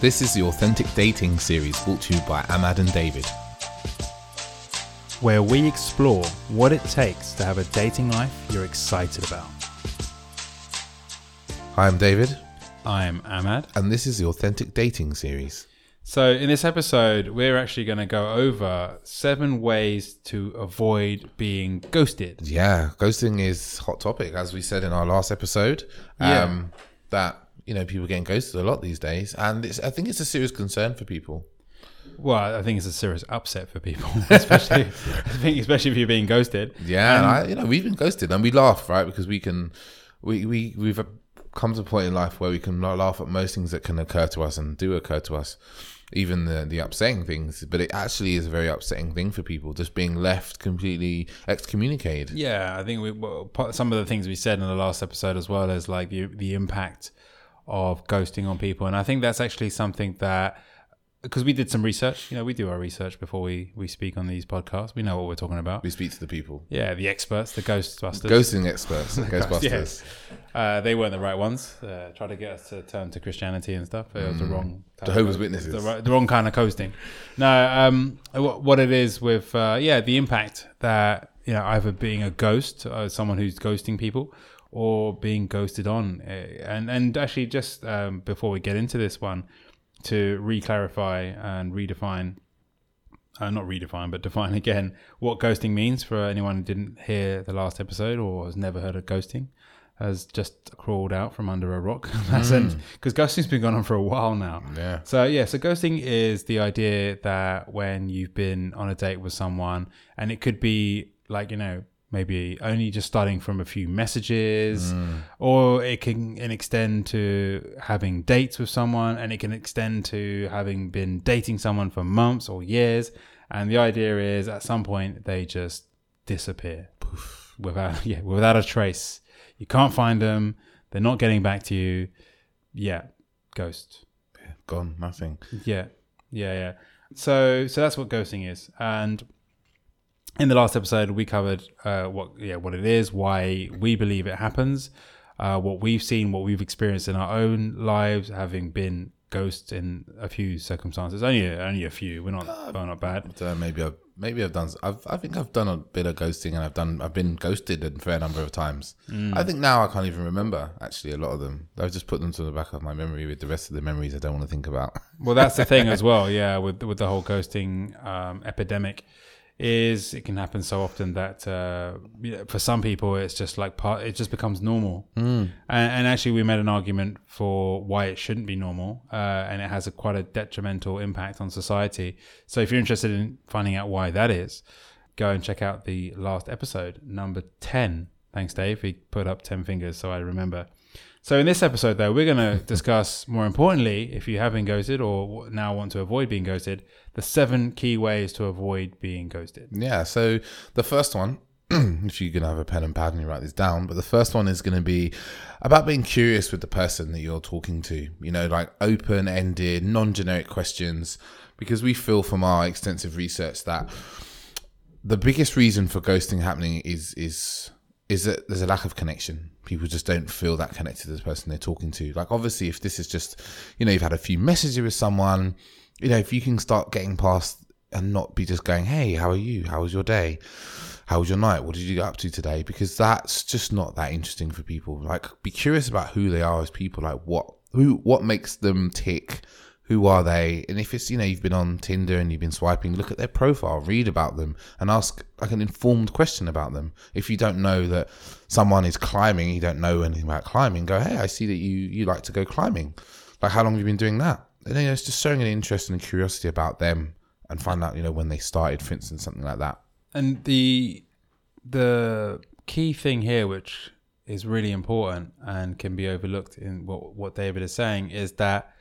This is the Authentic Dating series brought to you by Ahmad and David. where we explore what it takes to have a dating life you're excited about. Hi, I'm David, I'm Ahmad. and this is the Authentic Dating series. So, in this episode, we're actually going to go over seven ways to avoid being ghosted. Yeah, ghosting is hot topic, as we said in our last episode. Yeah. Um, that you know people getting ghosted a lot these days, and it's, I think it's a serious concern for people. Well, I think it's a serious upset for people, especially I think especially if you're being ghosted. Yeah, and I, you know we've been ghosted, and we laugh right because we can, we we we've uh, come to a point in life where we can laugh at most things that can occur to us and do occur to us, even the the upsetting things. But it actually is a very upsetting thing for people, just being left completely excommunicated. Yeah, I think we well, some of the things we said in the last episode as well as like the the impact of ghosting on people, and I think that's actually something that because we did some research. You know, we do our research before we we speak on these podcasts. We know what we're talking about. We speak to the people, Yeah, the experts, the Ghostbusters. ghosting experts, Ghostbusters. Yes. Uh, they weren't the right ones. Uh, tried to get us to turn to Christianity and stuff. It was the wrong. Mm. Jehovah's of- Witnesses. The, right, the wrong kind of coasting. No, um, what, what it is with uh, yeah, the impact that you know either being a ghost, uh, someone who's ghosting people, or being ghosted on, uh, and and actually just um, before we get into this one, to re-clarify and redefine uh, not redefine, but define again what ghosting means for anyone who didn't hear the last episode or has never heard of ghosting, has just crawled out from under a rock. Because ghosting's been going on for a while now. Yeah. So, yeah, so ghosting is the idea that when you've been on a date with someone, and it could be like, you know, maybe only just starting from a few messages, mm. or it can extend to having dates with someone, and it can extend to having been dating someone for months or years. And the idea is at some point they just disappear without yeah without a trace. You can't find them. They're not getting back to you. Yeah, ghost. Gone, nothing. Yeah, yeah, yeah. So, so that's what ghosting is. And in the last episode, we covered uh, what, yeah, what it is, why we believe it happens, uh, what we've seen, what we've experienced in our own lives, having been ghosts in a few circumstances. Only, only a few. We're not, we're not bad. Uh, maybe I've maybe I've done. I've I think I've done a bit of ghosting, and I've done. I've been ghosted a fair number of times. I think now I can't even remember actually a lot of them. I've just put them to the back of my memory with the rest of the memories I don't want to think about. Well, that's the thing as well. Yeah, with with the whole ghosting um, epidemic, is it can happen so often that uh, for some people it's just like part. It just becomes normal. Mm. And, and actually, we made an argument for why it shouldn't be normal, uh, and it has a quite a detrimental impact on society. So, if you're interested in finding out why that is, go and check out the last episode, number ten. Thanks, Dave. He put up ten fingers, so I remember. So in this episode, though, we're going to discuss more importantly, if you have been ghosted or now want to avoid being ghosted, the seven key ways to avoid being ghosted. Yeah. So the first one, if you're gonna have a pen and pad and you write this down, but the first one is gonna be about being curious with the person that you're talking to. You know, like open-ended, non-generic questions, because we feel from our extensive research that the biggest reason for ghosting happening is is is that there's a lack of connection. People just don't feel that connected to the person they're talking to. Like obviously, if this is just, you know, you've had a few messages with someone, you know, if you can start getting past and not be just going, "Hey, how are you? How was your day? How was your night? What did you get up to today?" Because that's just not that interesting for people. Like, be curious about who they are as people. Like, what who what makes them tick who are they? And if it's, you know, you've been on Tinder and you've been swiping, look at their profile, read about them, and ask like an informed question about them. If you don't know that someone is climbing, you don't know anything about climbing, go, hey, I see that you you like to go climbing. Like, how long have you been doing that? And you know, it's just showing an interest and a curiosity about them and find out, you know, when they started, for instance, something like that. And the the key thing here, which is really important and can be overlooked in what what David is saying, is that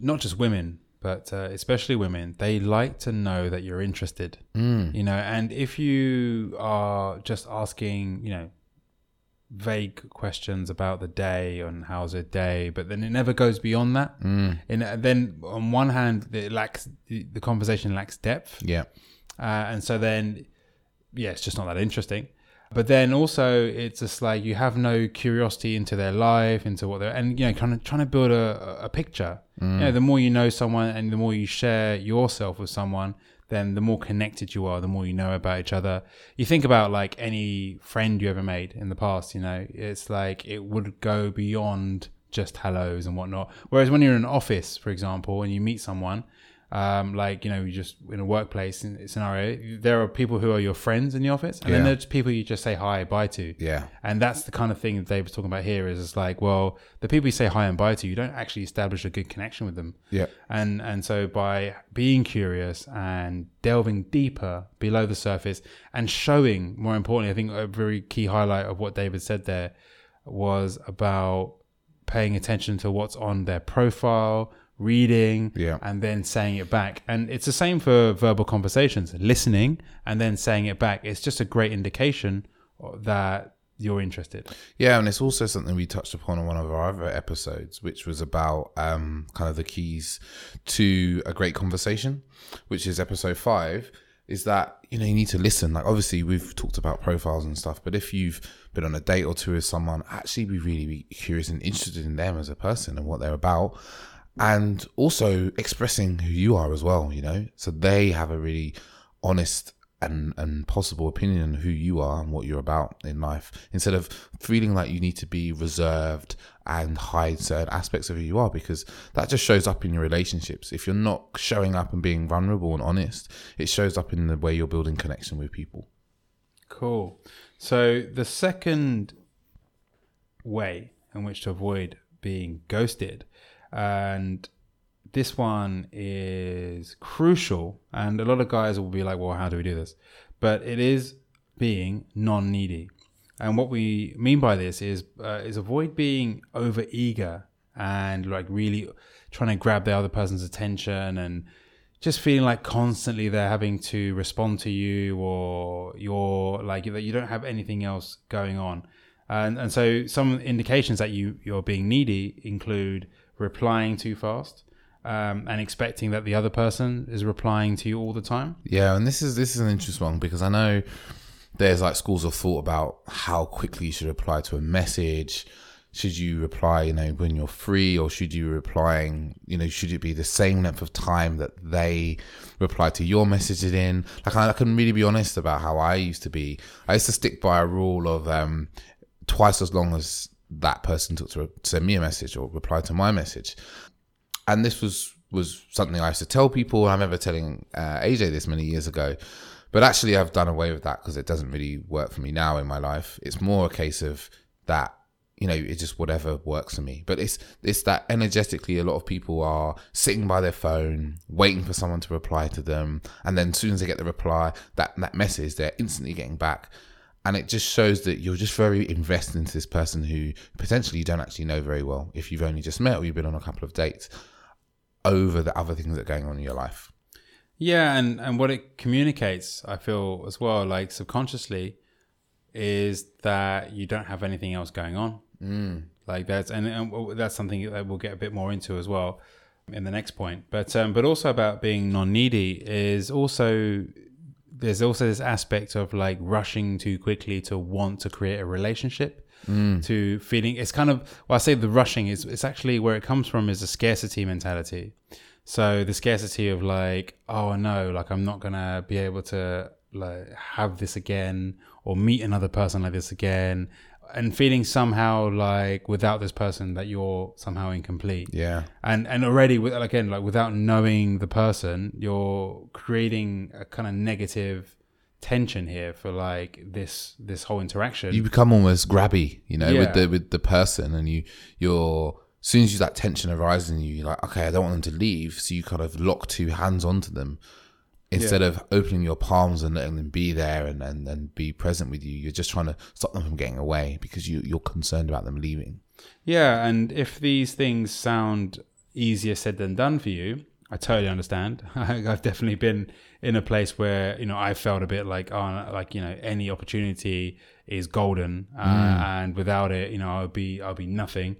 not just women, but uh, especially women, they like to know that you're interested. Mm. You know, and if you are just asking, you know, vague questions about the day and how's a day, but then it never goes beyond that. Mm. And then on one hand, it lacks the, conversation lacks depth, Yeah. uh, and so then yeah, it's just not that interesting. But then also, it's just like you have no curiosity into their life, into what they're, and you know, kind of trying to build a, a picture. You know, the more you know someone and the more you share yourself with someone, then the more connected you are, the more you know about each other. You think about like any friend you ever made in the past, you know, it's like it would go beyond just hellos and whatnot. Whereas when you're in an office, for example, and you meet someone, um, like you know, you just in a workplace scenario, there are people who are your friends in the office, and then there's people you just say hi, bye to. Yeah. And that's the kind of thing that Dave was talking about here. Is it's like, well, the people you say hi and bye to, you don't actually establish a good connection with them. Yeah. And and so by being curious and delving deeper below the surface and showing, more importantly, I think a very key highlight of what David said there was about paying attention to what's on their profile, reading, Yeah. and then saying it back. And it's the same for verbal conversations, listening and then saying it back. It's just a great indication that you're interested. Yeah, and it's also something we touched upon on one of our other episodes, which was about um, kind of the keys to a great conversation, which is episode five. Is that you know you need to listen. Like obviously we've talked about profiles and stuff, but if you've been on a date or two with someone, actually be really curious and interested in them as a person and what they're about, and also expressing who you are as well. You know, so they have a really honest and and possible opinion on who you are and what you're about in life instead of feeling like you need to be reserved and hide certain aspects of who you are because that just shows up in your relationships if you're not showing up and being vulnerable and honest it shows up in the way you're building connection with people Cool. So the second way in which to avoid being ghosted, and this one is crucial, and a lot of guys will be like, "Well, how do we do this?" But it is being non-needy, and what we mean by this is uh, is avoid being over eager and like really trying to grab the other person's attention and just feeling like constantly they're having to respond to you or you're like you don't have anything else going on and and so some indications that you you're being needy include replying too fast um, and expecting that the other person is replying to you all the time. Yeah and this is this is an interesting one because i know there's like schools of thought about how quickly you should reply to a message. Should you reply you know when you're free or should you replying you know should it be the same length of time that they reply to your messages in? Like I, I can really be honest about how i used to be. I used to stick by a rule of um twice as long as that person took to send me a message or reply to my message and this was was something I used to tell people. I remember telling uh, AJ this many years ago, but actually I've done away with that because it doesn't really work for me now in my life. It's more a case of that you know it's just whatever works for me. But it's it's that energetically a lot of people are sitting by their phone waiting for someone to reply to them, and then as soon as they get the reply, that that message they're instantly getting back. And it just shows that you're just very invested into this person who potentially you don't actually know very well if you've only just met or you've been on a couple of dates over the other things that are going on in your life. Yeah, and and what it communicates, I feel as well, like subconsciously, is that you don't have anything else going on. Mm. Like that's and, and that's something that we'll get a bit more into as well in the next point. But um, but also about being non-needy is also there's also this aspect of like rushing too quickly to want to create a relationship. Mm. To feeling it's kind of well, I say the rushing is it's actually where it comes from is a scarcity mentality. So the scarcity of like, oh no, like I'm not gonna be able to like have this again or meet another person like this again, and feeling somehow like without this person that you're somehow incomplete. Yeah. And and already with again like without knowing the person, you're creating a kind of negative tension here for like this this whole interaction. You become almost grabby, you know, Yeah. with the with the person and you you're as soon as you, that tension arises in you, you're like, okay, I don't want them to leave. So you kind of lock two hands onto them instead of opening your palms and letting them be there and, and, and be present with you. You're just trying to stop them from getting away because you, you're concerned about them leaving. Yeah, and if these things sound easier said than done for you, I totally understand. I've definitely been in a place where you know I felt a bit like oh, like you know any opportunity is golden, uh, and without it, you know I'll be I'll be nothing.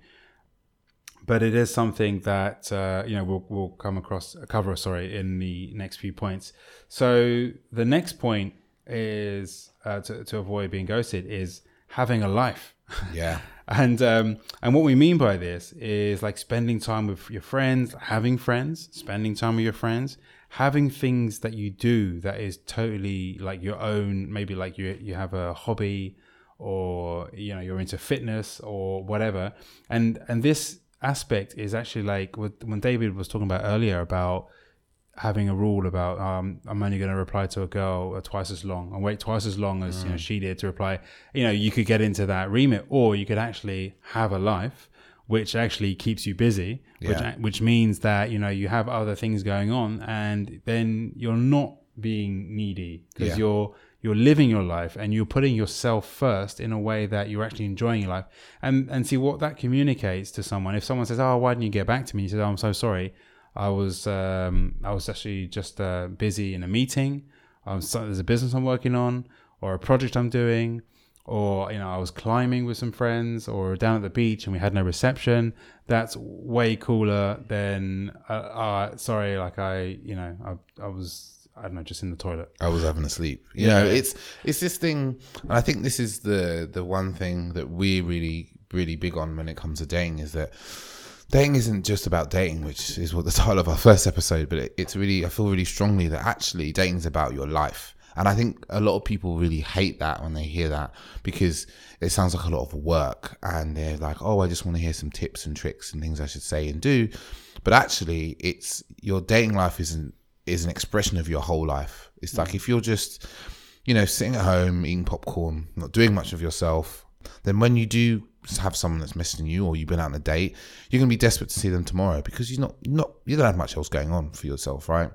But it is something that uh, you know we'll we'll come across cover sorry in the next few points. So the next point is uh, to to avoid being ghosted is having a life. Yeah. And um, and what we mean by this is like spending time with your friends, having friends, spending time with your friends, having things that you do that is totally like your own. Maybe like you you have a hobby, or you know you're into fitness or whatever. And and this aspect is actually like what, when David was talking about earlier about having a rule about um, I'm only going to reply to a girl twice as long and wait twice as long as you know she did to reply. You know, you could get into that remit, or you could actually have a life which actually keeps you busy, which Yeah. which means that you know you have other things going on, and then you're not being needy because Yeah. you're you're living your life and you're putting yourself first in a way that you're actually enjoying your life. And and see what that communicates to someone. If someone says oh why didn't you get back to me? You say oh i'm so sorry. I was um i was actually just uh, busy in a meeting. Um, so there's a business i'm working on or a project i'm doing or you know i was climbing with some friends or down at the beach and we had no reception. That's way cooler than uh, uh sorry like i you know i, I was i don't know just in the toilet I was having a sleep. You know, it's it's this thing, and I think this is the the one thing that we're really really big on when it comes to dating is that dating isn't just about dating, which is what the title of our first episode. But it, it's really I feel really strongly that actually dating is about your life. And I think a lot of people really hate that when they hear that because it sounds like a lot of work and they're like, oh, I just want to hear some tips and tricks and things I should say and do. But actually, it's your dating life isn't is an expression of your whole life. It's like mm. if you're just, you know, sitting at home eating popcorn, not doing much of yourself, then when you do have someone that's missing you or you've been out on a date, you're gonna be desperate to see them tomorrow because you're not not you don't have much else going on for yourself, right?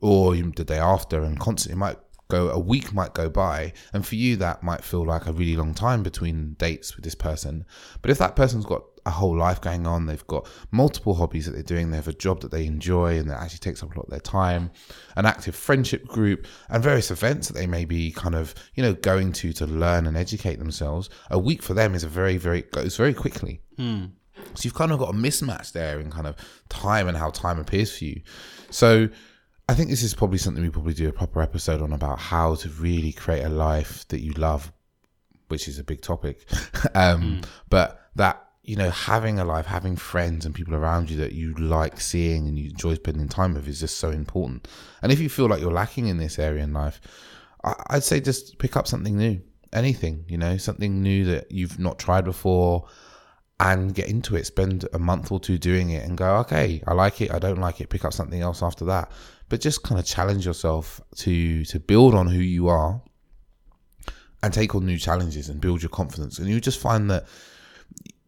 Or the day after, and constantly might go a week might go by, and for you that might feel like a really long time between dates with this person. But if that person's got a whole life going on, they've got multiple hobbies that they're doing, they have a job that they enjoy and that actually takes up a lot of their time, an active friendship group, and various events that they may be kind of, you know, going to to learn and educate themselves. A week for them is a very, very goes very quickly. So you've kind of got a mismatch there in kind of time and how time appears for you. So I think this is probably something we probably do a proper episode on about how to really create a life that you love, which is a big topic. um, But that you know, having a life, having friends and people around you that you like seeing and you enjoy spending time with is just so important. And if you feel like you're lacking in this area in life, I'd say just pick up something new, anything, you know, something new that you've not tried before and get into it. Spend a month or two doing it and go, okay, I like it, I don't like it, pick up something else after that. But just kind of challenge yourself to to build on who you are and take on new challenges and build your confidence. And you just find that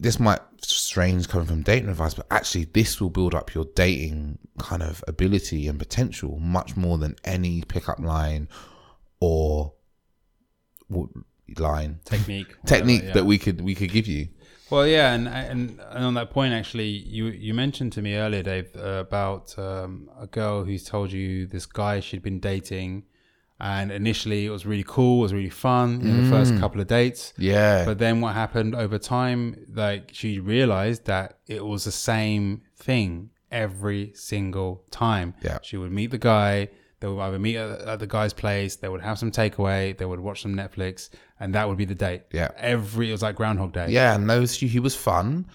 this might strange coming from dating advice, but actually this will build up your dating kind of ability and potential much more than any pickup line or line technique technique whatever, yeah. that we could we could give you. Well, yeah, and, and and on that point, actually, you you mentioned to me earlier, Dave, uh, about um, a girl who's told you this guy she'd been dating, and initially it was really cool, it was really fun in the first mm. couple of dates, Yeah. but then what happened over time, like she realized that it was the same thing every single time. Yeah. she would meet the guy. They would either meet at, at the guy's place. They would have some takeaway. They would watch some Netflix, and that would be the date. Yeah. every it was like Groundhog Day. Yeah, and those he was fun.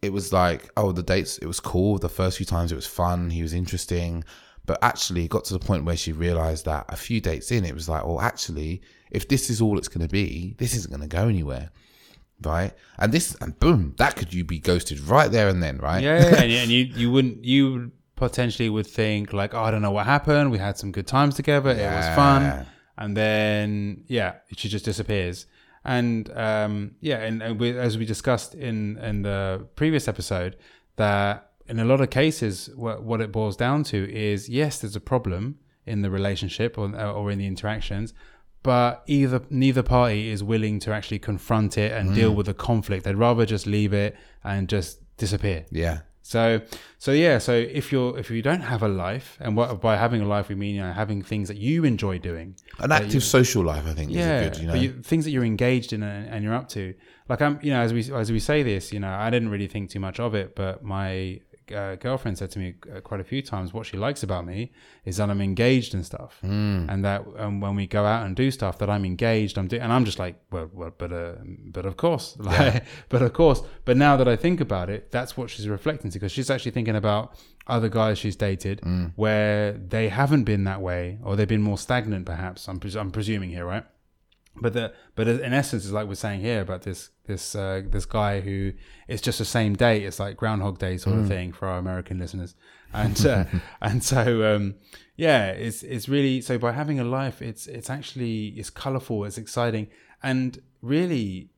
It was like, oh, the dates. It was cool. The first few times it was fun. He was interesting, but actually, it got to the point where she realized that a few dates in, it was like, well, actually, if this is all it's going to be, this isn't going to go anywhere, right? And this, and boom, that could you be ghosted right there and then, right? yeah, yeah, and, and you you wouldn't you potentially would think like, oh, I don't know what happened. We had some good times together. It was fun, and then yeah, she just disappears. And um, yeah, and, and we, as we discussed in in the previous episode, that in a lot of cases, what, what it boils down to is yes, there's a problem in the relationship or uh, or in the interactions. But either neither party is willing to actually confront it and deal mm. with the conflict. They'd rather just leave it and just disappear. yeah, So, so yeah. So if you're if you don't have a life, and what by having a life we mean you know, having things that you enjoy doing, an active social life, I think, yeah, is a good. You know, you, things that you're engaged in and, and you're up to. Like I'm, you know, as we as we say this, you know, I didn't really think too much of it, but my uh, girlfriend said to me uh, quite a few times what she likes about me is that I'm engaged and stuff, Hmm. and that um, when we go out and do stuff, that I'm engaged. I'm doing, and I'm just like, well, well but uh, but of course, like, but of course. But now that I think about it, that's what she's reflecting to because she's actually thinking about other guys she's dated Hmm. where they haven't been that way or they've been more stagnant, perhaps. I'm pres- I'm presuming here, right? But the but in essence it's like we're saying here about this this uh, this guy who it's just the same day it's like groundhog day sort of thing for our american listeners. And uh, and so um yeah it's it's really so by having a life it's it's actually it's colorful it's exciting. And really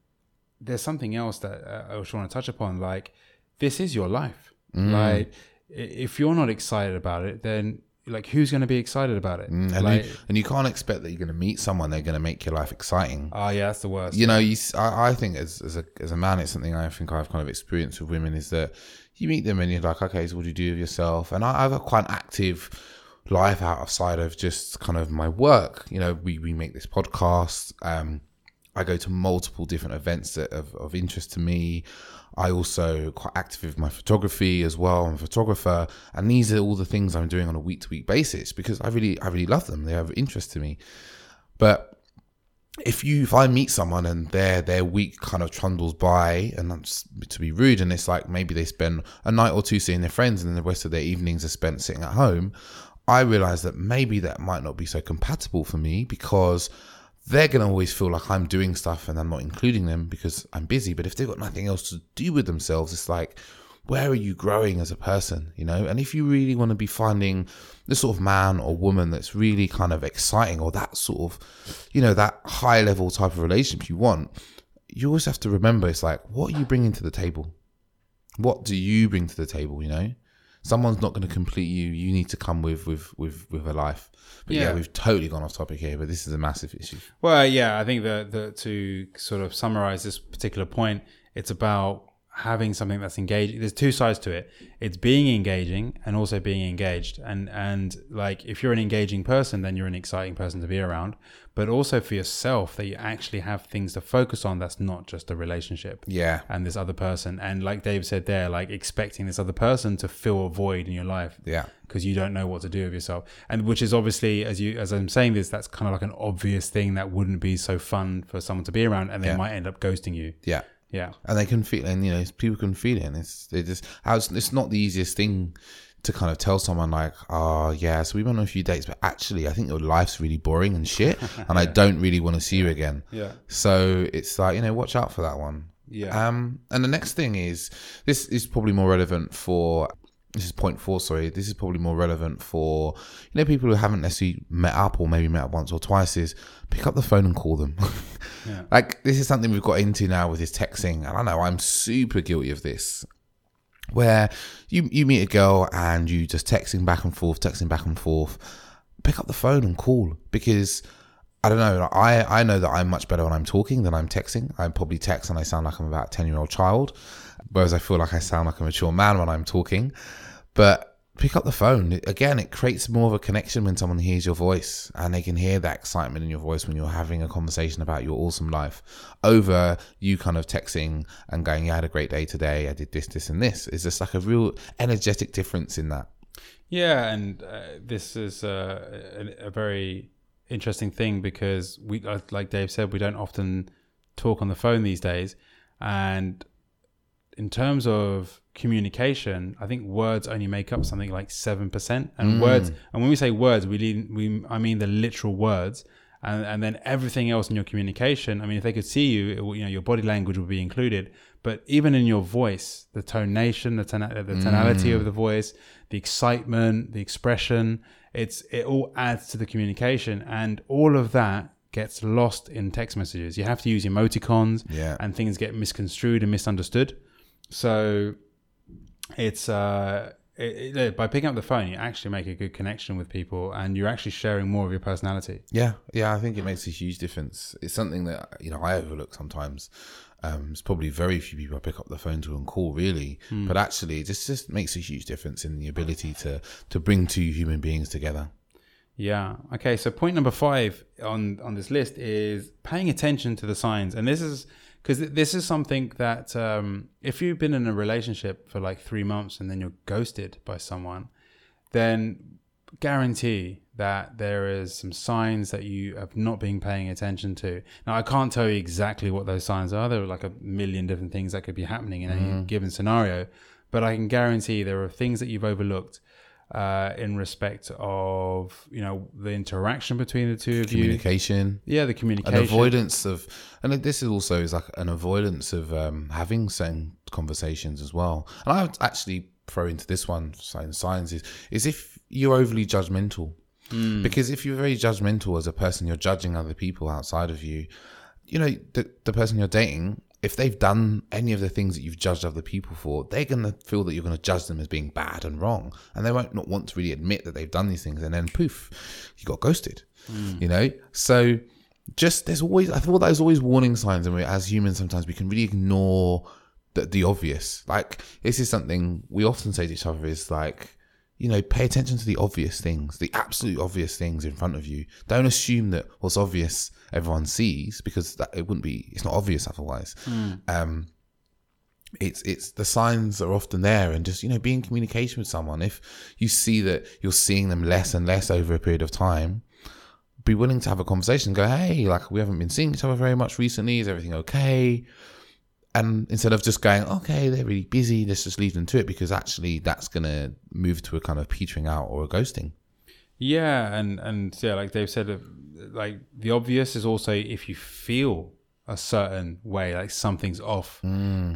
there's something else that uh, i just want to touch upon like this is your life. Like if you're not excited about it then like who's going to be excited about it And, like you, and you can't expect that you're going to meet someone they're going to make your life exciting. oh yeah that's the worst you know, you, I, I think as, as a as a man, it's something I think I've kind of experienced with women is that you meet them and you're like, okay, so what do you do with yourself? And I, I've got quite an active life outside of just kind of my work. You know, we we make this podcast. Um, I go to multiple different events that of, of interest to me. I also quite active with my photography as well. I'm a photographer, and these are all the things I'm doing on a week to week basis because I really I really love them. They have interest to me. But if you if I meet someone and their their week kind of trundles by, and that's to be rude, and it's like maybe they spend a night or two seeing their friends, and the rest of their evenings are spent sitting at home, I realize that maybe that might not be so compatible for me because they're gonna always feel like I'm doing stuff and I'm not including them because I'm busy. But if they've got nothing else to do with themselves, it's like where are you growing as a person you know and if you really want to be finding the sort of man or woman that's really kind of exciting or that sort of you know that high level type of relationship you want you always have to remember it's like what are you bringing to the table what do you bring to the table you know someone's not going to complete you you need to come with with with with a life but yeah. Yeah. we've totally gone off topic here but this is a massive issue Well, yeah, I think that the, to sort of summarize this particular point, it's about having something that's engaging. There's two sides to it. It's being engaging and also being engaged. And and like if you're an engaging person, then you're an exciting person to be around. But also for yourself, that you actually have things to focus on. That's not just a relationship yeah and this other person. And like Dave said there, like expecting this other person to fill a void in your life yeah because you don't know what to do with yourself and which is obviously as you as i'm saying this that's kind of like an obvious thing that wouldn't be so fun for someone to be around and they Yeah. might end up ghosting you yeah yeah. And they can feel and you know people can feel it and it's they just how it's, it's not the easiest thing to kind of tell someone like oh yeah so we went on a few dates but actually i think your life's really boring and shit and i don't really want to see you again. Yeah. So it's like you know watch out for that one. Yeah. Um and the next thing is this is probably more relevant for this is point four sorry this is probably more relevant for you know people who haven't necessarily met up or maybe met up once or twice is pick up the phone and call them Yeah. like this is something we've got into now with this texting and i know i'm super guilty of this where you you meet a girl and you just texting back and forth texting back and forth pick up the phone and call because I don't know. I, I know that I'm much better when I'm talking than I'm texting. I probably text and I sound like I'm about a 10 year old child, whereas I feel like I sound like a mature man when I'm talking. But pick up the phone. Again, it creates more of a connection when someone hears your voice and they can hear that excitement in your voice when you're having a conversation about your awesome life over you kind of texting and going, Yeah, I had a great day today. I did this, this, and this. It's just like a real energetic difference in that. yeah and uh, this is uh, a, a very interesting thing because we like dave said we don't often talk on the phone these days and in terms of communication, I think words only make up something like seven percent. And mm. words, and when we say words, we lean, we I mean the literal words, and and then everything else in your communication. I mean, if they could see you, it, you know, your body language would be included. But even in your voice, the tonation, the tona- the mm. tonality of the voice, the excitement, the expression, it's it all adds to the communication, and all of that gets lost in text messages. You have to use emoticons Yeah. and things get misconstrued and misunderstood. So it's uh, it, it- by picking up the phone, you actually make a good connection with people, and you're actually sharing more of your personality. Yeah, yeah, I think it makes a huge difference. It's something that you know I overlook sometimes. Um, it's probably very few people I pick up the phone to and call really, but actually, it just just makes a huge difference in the ability to to bring two human beings together. Yeah. Okay. So point number five on on this list is paying attention to the signs, and this is because this is something that um, if you've been in a relationship for like three months and then you're ghosted by someone, then guarantee that there is some signs that you have not been paying attention to. Now, I can't tell you exactly what those signs are. There are like a million different things that could be happening in any given scenario, but I can guarantee there are things that you've overlooked uh, in respect of you know the interaction between the two of you. Communication. Yeah, the communication, An avoidance of, and this is also is like an avoidance of um, having certain conversations as well. And I would actually throw into this one sign signs is is if you're overly judgmental, because if you're very judgmental as a person, you're judging other people outside of you. You know, the the person you're dating, if they've done any of the things that you've judged other people for, they're gonna feel that you're gonna judge them as being bad and wrong, and they won't not want to really admit that they've done these things, and then poof, you got ghosted. Hmm. You know, so just there's always I thought there's always warning signs, and we as humans sometimes we can really ignore the, the obvious. Like this is something we often say to each other is like, you know, pay attention to the obvious things, the absolute obvious things in front of you. Don't assume that what's obvious everyone sees because that it wouldn't be. It's not obvious otherwise. Um, it's it's the signs are often there and just you know be in communication with someone. If you see that you're seeing them less and less over a period of time be willing to have a conversation go hey like we haven't been seeing each other very much recently. Is everything okay? And instead of just going okay they're really busy. Let's just leave them to it because actually that's going to move to a kind of petering out or a ghosting Yeah, and and yeah, like Dave said, uh, like the obvious is also if you feel a certain way, like something's off,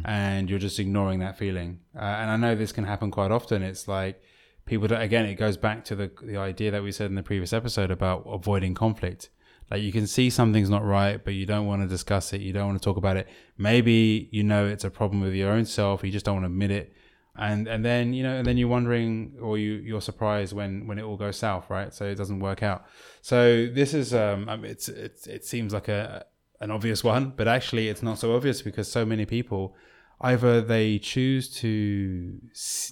and you're just ignoring that feeling. Uh, and I know this can happen quite often. It's like people don't, again, it goes back to the the idea that we said in the previous episode about avoiding conflict. Like you can see something's not right, but you don't want to discuss it. You don't want to talk about it. Maybe you know it's a problem with your own self. You just don't want to admit it and and then you know and then you're wondering or you you're surprised when when it all goes south right so it doesn't work out so this is um I mean, it's it's it seems like a an obvious one but actually it's not so obvious because so many people either they choose to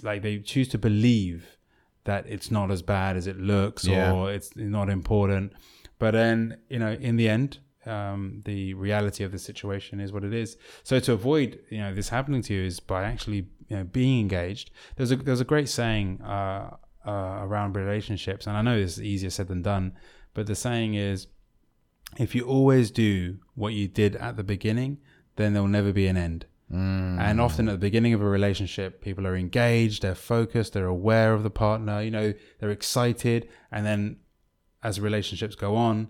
like they choose to believe that it's not as bad as it looks Yeah. or it's not important but then you know in the end um, the reality of the situation is what it is. So to avoid you know this happening to you is by actually you know being engaged. There's a there's a great saying uh, uh, around relationships, and I know this is easier said than done, but the saying is, if you always do what you did at the beginning, then there will never be an end. And often at the beginning of a relationship, people are engaged, they're focused, they're aware of the partner, you know, they're excited, and then as relationships go on,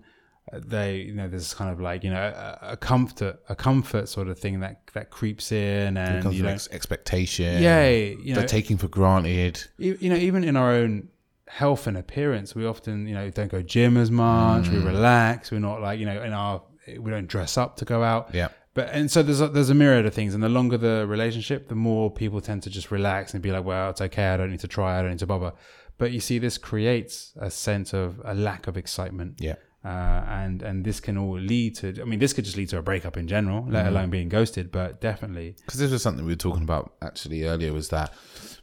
they you know there's kind of like you know a, a comfort a comfort sort of thing that that creeps in and you know ex- expectation yeah you know they're taking for granted e- you know even in our own health and appearance we often you know don't go gym as much we mm. relax we're not like you know in our we don't dress up to go out yeah but and so there's a, there's a myriad of things, and the longer the relationship, the more people tend to just relax and be like, "Well, it's okay. I don't need to try. I don't need to bother." But you see, this creates a sense of a lack of excitement, yeah uh, and and this can all lead to. I mean, this could just lead to a breakup in general, let alone being ghosted. But definitely, because this was something we were talking about actually earlier was that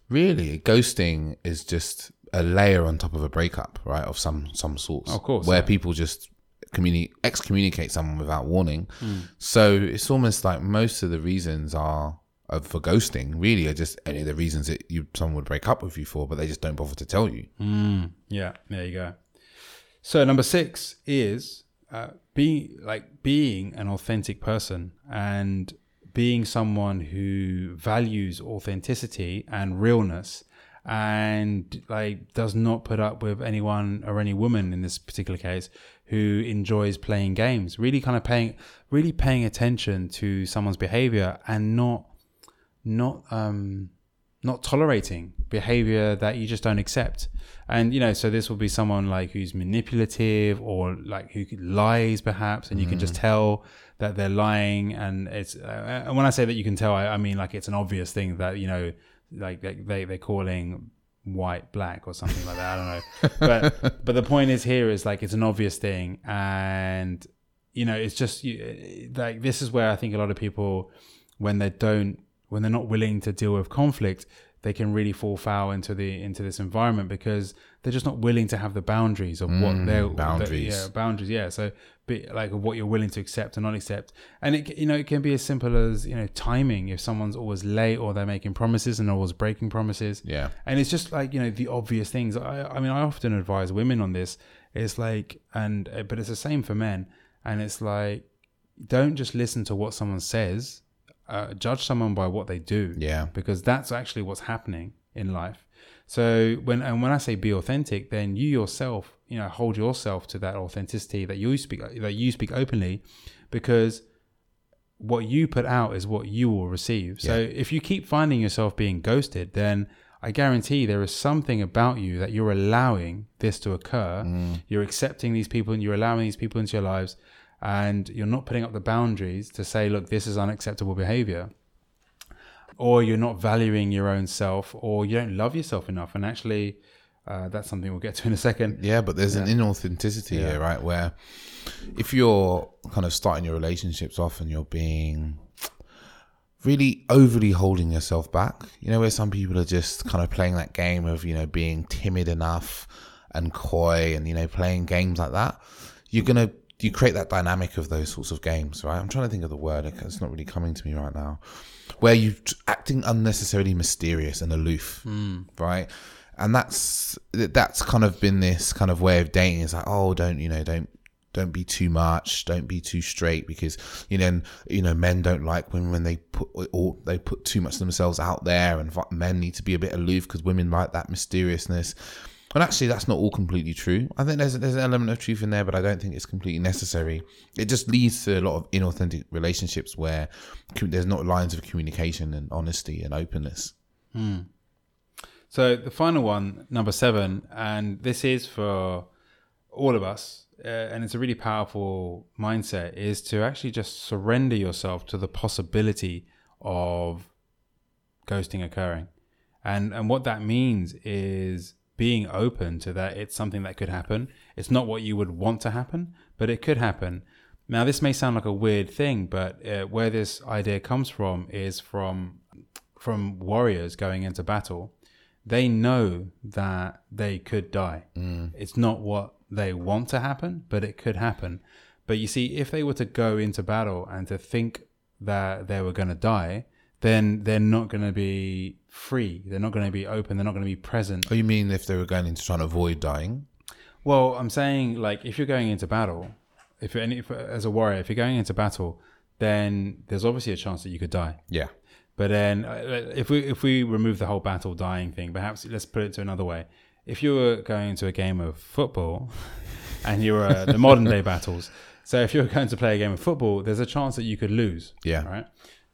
really ghosting is just a layer on top of a breakup right of some some sorts Of course, where yeah. people just communi- excommunicate someone without warning so it's almost like most of the reasons are uh, for ghosting really are just any of the reasons that you someone would break up with you for but they just don't bother to tell you Mm, yeah, there you go. So number six is uh, being like being an authentic person and being someone who values authenticity and realness and like does not put up with anyone or any woman in this particular case who enjoys playing games really kind of paying really paying attention to someone's behavior and not not um not tolerating behavior that you just don't accept. And you know so this will be someone like who's manipulative or like who lies perhaps and you can just tell that they're lying. And it's uh, and when i say that you can tell I, I mean like it's an obvious thing that you know like they they're calling white black or something like that. I don't know. But but the point is here is like it's an obvious thing. And you know it's just you, like this is where i think a lot of people when they don't when they're not willing to deal with conflict they can really fall foul into the into this environment because they're just not willing to have the boundaries of what they're Mm, boundaries. yeah, boundaries. Yeah, so be like what you're willing to accept and not accept, and it you know it can be as simple as you know timing. If someone's always late or they're making promises and always breaking promises, Yeah. and it's just like you know the obvious things. I, I mean, I often advise women on this. It's like, and but it's the same for men. And it's like, don't just listen to what someone says. Uh, judge someone by what they do. Yeah. because that's actually what's happening in life. So when and when I say be authentic, then you yourself, you know, hold yourself to that authenticity that you speak that you speak openly, because what you put out is what you will receive. So if you keep finding yourself being ghosted, then I guarantee there is something about you that you're allowing this to occur. You're accepting these people and you're allowing these people into your lives, and you're not putting up the boundaries to say, look, this is unacceptable behavior. Or you're not valuing your own self, or you don't love yourself enough. And actually, uh, that's something we'll get to in a second. Yeah, but there's an inauthenticity here, right? Where if you're kind of starting your relationships off and you're being really overly holding yourself back, you know, where some people are just kind of playing that game of, you know, being timid enough and coy and, you know, playing games like that, you're going to, you create that dynamic of those sorts of games, right? I'm trying to think of the word, it's not really coming to me right now, where you're acting unnecessarily mysterious and aloof, hmm. right? and that's that's kind of been this kind of way of dating is like oh don't you know don't don't be too much don't be too straight because you know you know men don't like women when they put or they put too much of themselves out there and men need to be a bit aloof because women like that mysteriousness and actually that's not all completely true. I think there's there's an element of truth in there but i don't think it's completely necessary. It just leads to a lot of inauthentic relationships where there's not lines of communication and honesty and openness. So the final one, number seven, and this is for all of us, uh, and it's a really powerful mindset, is to actually just surrender yourself to the possibility of ghosting occurring, and and what that means is being open to that. It's something that could happen. It's not what you would want to happen, but it could happen. Now, this may sound like a weird thing, but uh, where this idea comes from is from from warriors going into battle they know that they could die. It's not what they want to happen, but it could happen. But you see, if they were to go into battle and to think that they were going to die, then they're not going to be free. They're not going to be open. They're not going to be present. Oh, you mean if they were going into trying to avoid dying? Well, I'm saying like if you're going into battle, if you're any, if, as a warrior, if you're going into battle, then there's obviously a chance that you could die. Yeah. But then, uh, if we if we remove the whole battle dying thing, perhaps let's put it to another way. If you were going into a game of football, and you were uh, the modern day battles, so if you're going to play a game of football, there's a chance that you could lose. Yeah. Right.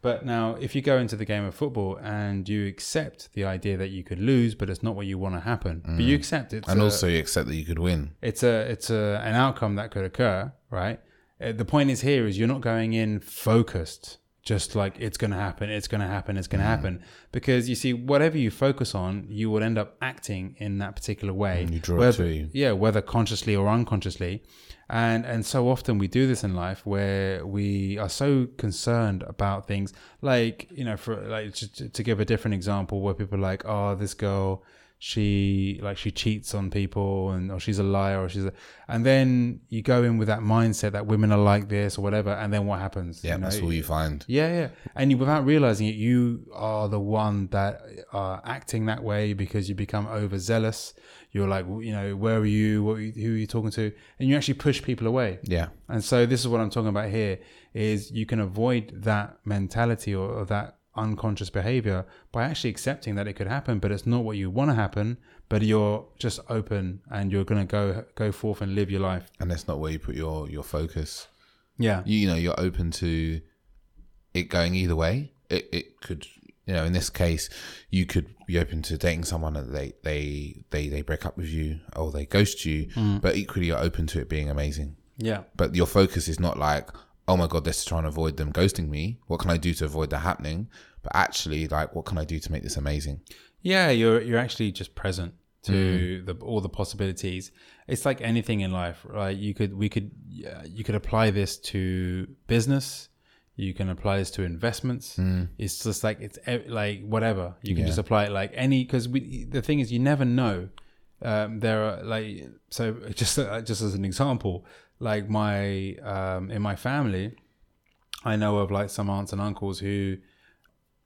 But now, if you go into the game of football and you accept the idea that you could lose, but it's not what you want to happen, but you accept it, And also you accept that you could win. it's a it's a an outcome that could occur, right? Uh, The point is here is you're not going in focused, just like it's going to happen, it's going to happen, it's going to mm. happen, because you see, whatever you focus on, you will end up acting in that particular way. You draw it whether, to you. yeah, whether consciously or unconsciously, and and so often we do this in life where we are so concerned about things like you know, for like to, to give a different example, where people are like, oh, this girl she like she cheats on people and or she's a liar or she's a, and then you go in with that mindset that women are like this or whatever and then what happens Yeah, you know? that's all you find. yeah yeah and you, without realizing it you are the one that are acting that way because you become overzealous you're like you know where are you what, who are you talking to and you actually push people away Yeah. and so this is what I'm talking about here is you can avoid that mentality or, or that unconscious behavior by actually accepting that it could happen, but it's not what you want to happen, but you're just open and you're going to go go forth and live your life. And that's not where you put your, your focus. Yeah. You, you know, you're open to it going either way. It, it could, you know, in this case, you could be open to dating someone and they, they, they, they break up with you or they ghost you, mm. but equally you're open to it being amazing. Yeah. But your focus is not like, oh my God, let's try and avoid them ghosting me. What can I do to avoid that happening? But actually, like, what can I do to make this amazing? Yeah, you're you're actually just present to the all the possibilities. It's like anything in life, right? You could we could yeah, you could apply this to business. You can apply this to investments. It's just like it's like whatever. You can Yeah. just apply it like any because we. The thing is, you never know. Um, there are like so just uh, just as an example, like my um, in my family, I know of like some aunts and uncles who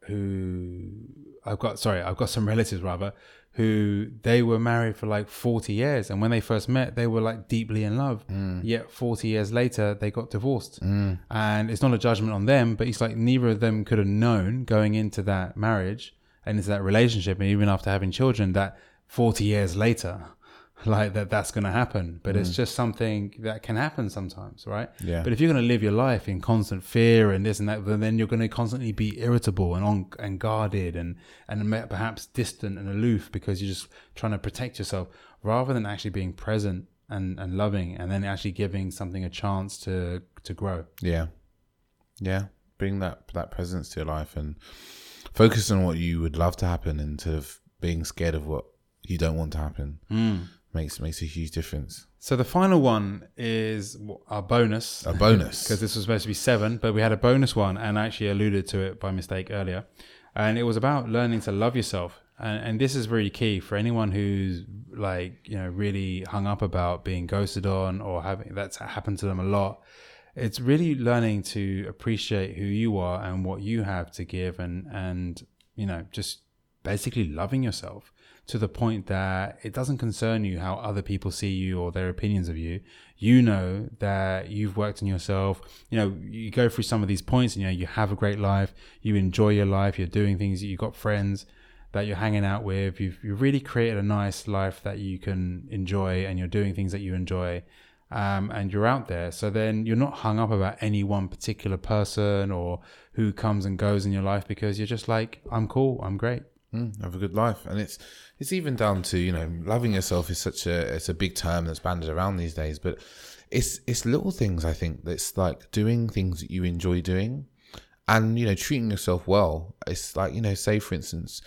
who I've got sorry, I've got some relatives rather who they were married for like 40 years. And when they first met they were like deeply in love. Yet 40 years later they got divorced. And it's not a judgment on them but it's like neither of them could have known going into that marriage and into that relationship and even after having children that 40 years later like that that's going to happen but it's mm. just something that can happen sometimes right Yeah. but if you're going to live your life in constant fear and this and that, then- then you're going to constantly be irritable and on and guarded and and perhaps distant and aloof because you're just trying to protect yourself rather than actually being present and and loving and then actually giving something a chance to to grow. Yeah, yeah. Bring that that presence to your life and focus on what you would love to happen instead of being scared of what you don't want to happen. Hmm. Makes makes a huge difference. So the final one is our bonus. A bonus. because this was supposed to be seven, but we had a bonus one, and I actually alluded to it by mistake earlier. And it was about learning to love yourself, and, and this is really key for anyone who's like you know really hung up about being ghosted on or having that's happened to them a lot. It's really learning to appreciate who you are and what you have to give, and and you know just basically loving yourself to the point that it doesn't concern you how other people see you or their opinions of you. You know that you've worked on yourself. You know, you go through some of these points and you know, you have a great life, you enjoy your life, you're doing things, you've got friends that you're hanging out with, you've, you've really created a nice life that you can enjoy and you're doing things that you enjoy. Um, and you're out there. So then you're not hung up about any one particular person or who comes and goes in your life because you're just like, I'm cool, I'm great. Mm, have a good life, and it's it's even down to you know loving yourself is such a it's a big term that's banded around these days, but it's it's little things I think that's like doing things that you enjoy doing, and you know treating yourself well. It's like you know say for instance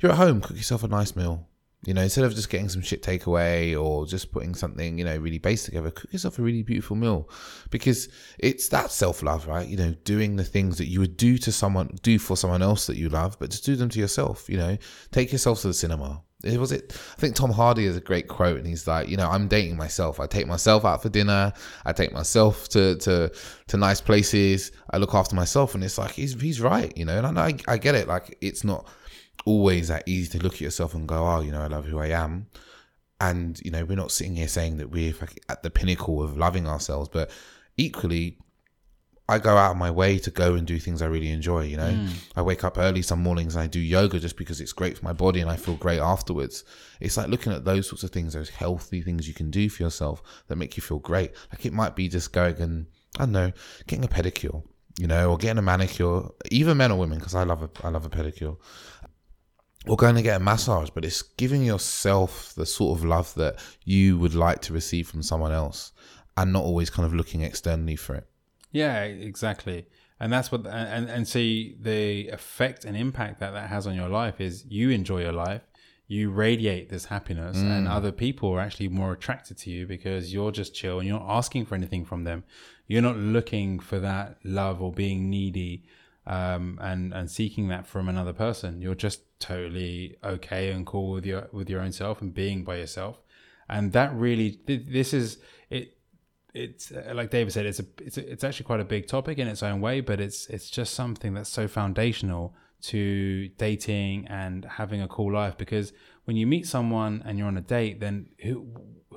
you're at home, cook yourself a nice meal. You know, instead of just getting some shit takeaway or just putting something, you know, really basic together, cook yourself a really beautiful meal because it's that self love, right? You know, doing the things that you would do to someone, do for someone else that you love, but just do them to yourself. You know, take yourself to the cinema. It was it. I think Tom Hardy has a great quote, and he's like, you know, I'm dating myself. I take myself out for dinner. I take myself to to to nice places. I look after myself, and it's like he's he's right, you know. And I I get it. Like it's not always that easy to look at yourself and go, oh, you know, I love who I am. And, you know, we're not sitting here saying that we're at the pinnacle of loving ourselves, but equally, I go out of my way to go and do things I really enjoy, you know. Mm. I wake up early some mornings and I do yoga just because it's great for my body and I feel great afterwards. It's like looking at those sorts of things, those healthy things you can do for yourself that make you feel great. Like it might be just going and, I don't know, getting a pedicure, you know, or getting a manicure, either men or women, because I love a, I love a pedicure or going to get a massage, but it's giving yourself the sort of love that you would like to receive from someone else and not always kind of looking externally for it. Yeah, exactly. And that's what, and, and see the effect and impact that that has on your life is you enjoy your life, you radiate this happiness, and other people are actually more attracted to you because you're just chill and you're not asking for anything from them. You're not looking for that love or being needy um, and and seeking that from another person. You're just totally okay and cool with your with your own self and being by yourself, and that really this is it. It's uh, like David said, it's a it's a, it's actually quite a big topic in its own way, but it's it's just something that's so foundational to dating and having a cool life. Because when you meet someone and you're on a date, then who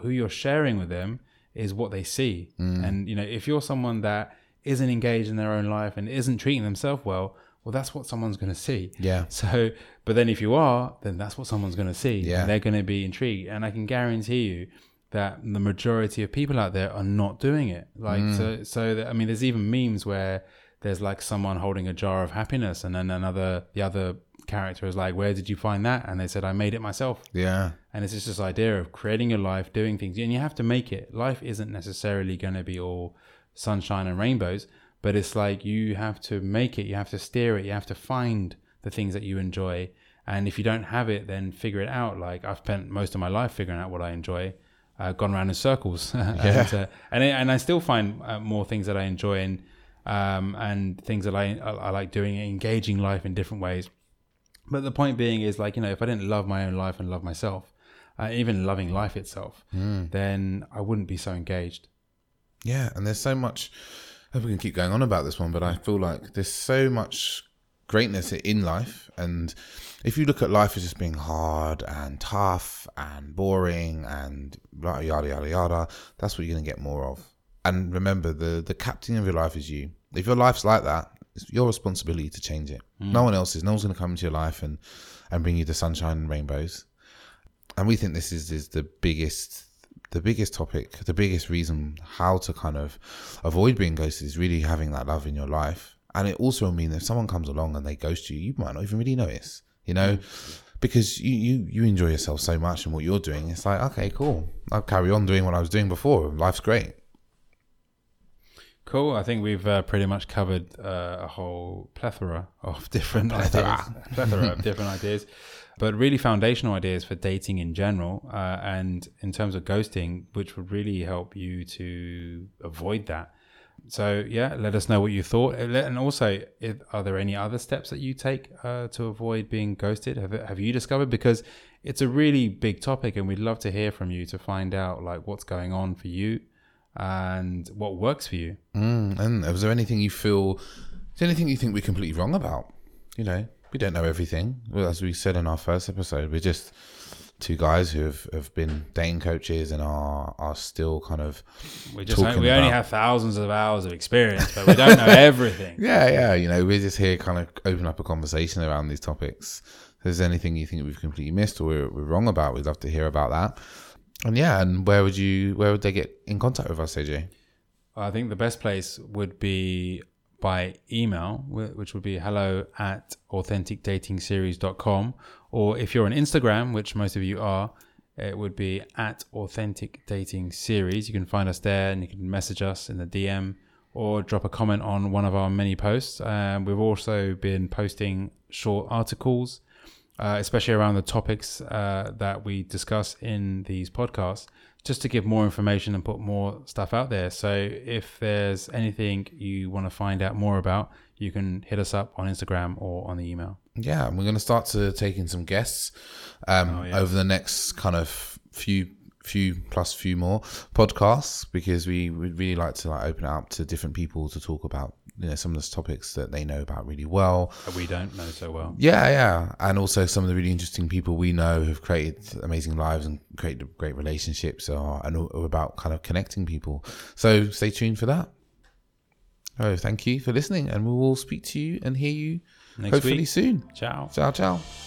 who you're sharing with them is what they see, and you know if you're someone that isn't engaged in their own life and isn't treating themselves well, well, that's what someone's going to see. Yeah. So, but then if you are, then that's what someone's going to see. Yeah. And they're going to be intrigued. And I can guarantee you that the majority of people out there are not doing it. Like, mm. so, so that, I mean, there's even memes where there's like someone holding a jar of happiness and then another, the other character is like, where did you find that? And they said, I made it myself. Yeah. And it's just this idea of creating your life, doing things, and you have to make it. Life isn't necessarily going to be all sunshine and rainbows, but it's like you have to make it, you have to steer it, you have to find the things that you enjoy. And if you don't have it, then figure it out. Like I've spent most of my life figuring out what I enjoy, uh, gone around in circles, and, uh, and I- and I still find uh, more things that I enjoy. And um, and things that I, I like doing, engaging life in different ways. But the point being is like, you know, if I didn't love my own life and love myself, uh, even loving life itself, then I wouldn't be so engaged. Yeah, and there's so much. We can keep going on about this one, but I feel like there's so much greatness in life, and if you look at life as just being hard and tough and boring and yada yada yada yada, that's what you're gonna get more of. And remember, the the captain of your life is you. If your life's like that, it's your responsibility to change it. Hmm. No one else's. No one's gonna come into your life and and bring you the sunshine and rainbows. And we think this is is the biggest the biggest topic, the biggest reason how to kind of avoid being ghosted is really having that love in your life. And it also means if someone comes along and they ghost you, you might not even really notice, you know, because you, you, you enjoy yourself so much and what you're doing. It's like, okay, cool. I'll carry on doing what I was doing before. Life's great. Cool. I think we've uh, pretty much covered uh, a whole plethora of different Plethora. ideas. plethora of different ideas, but really foundational ideas for dating in general, uh, and in terms of ghosting, which would really help you to avoid that. So yeah, let us know what you thought, Uh, and also, if, are there any other steps that you take uh, to avoid being ghosted? Have have you discovered? Because it's a really big topic, and we'd love to hear from you to find out like what's going on for you and what works for you. Mm, and was there anything you feel, is there anything you think we're completely wrong about? You know, we don't know everything. Well, as we said in our first episode, we're just two guys who have, have been dating coaches and are are still kind of We just talking we only have thousands of hours of experience, but we don't know everything. Yeah, yeah. You know, we're just here kind of open up a conversation around these topics. If there's anything you think we've completely missed or we're, we're wrong about, we'd love to hear about that. And yeah, and where would you, where would they get in contact with us, AJ? I think the best place would be by email, which would be hello at authenticdatingseries.com. Or if you're on Instagram, which most of you are, it would be at authentic dating series. You can find us there and you can message us in the DM or drop a comment on one of our many posts. Um, we've also been posting short articles, uh, especially around the topics uh, that we discuss in these podcasts, just to give more information and put more stuff out there. So if there's anything you want to find out more about, you can hit us up on Instagram or on the email. Yeah, and we're going to start to take in some guests um, Oh, yeah. over the next kind of few few plus few more podcasts because we would really like to like open it up to different people to talk about you know some of the topics that they know about really well That we don't know so well. Yeah, yeah, and also some of the really interesting people we know who've created amazing lives and created great relationships, are and are about kind of connecting people. So stay tuned for that. Oh, thank you for listening, and we will speak to you and hear you Next hopefully week. soon. Ciao. Ciao, ciao.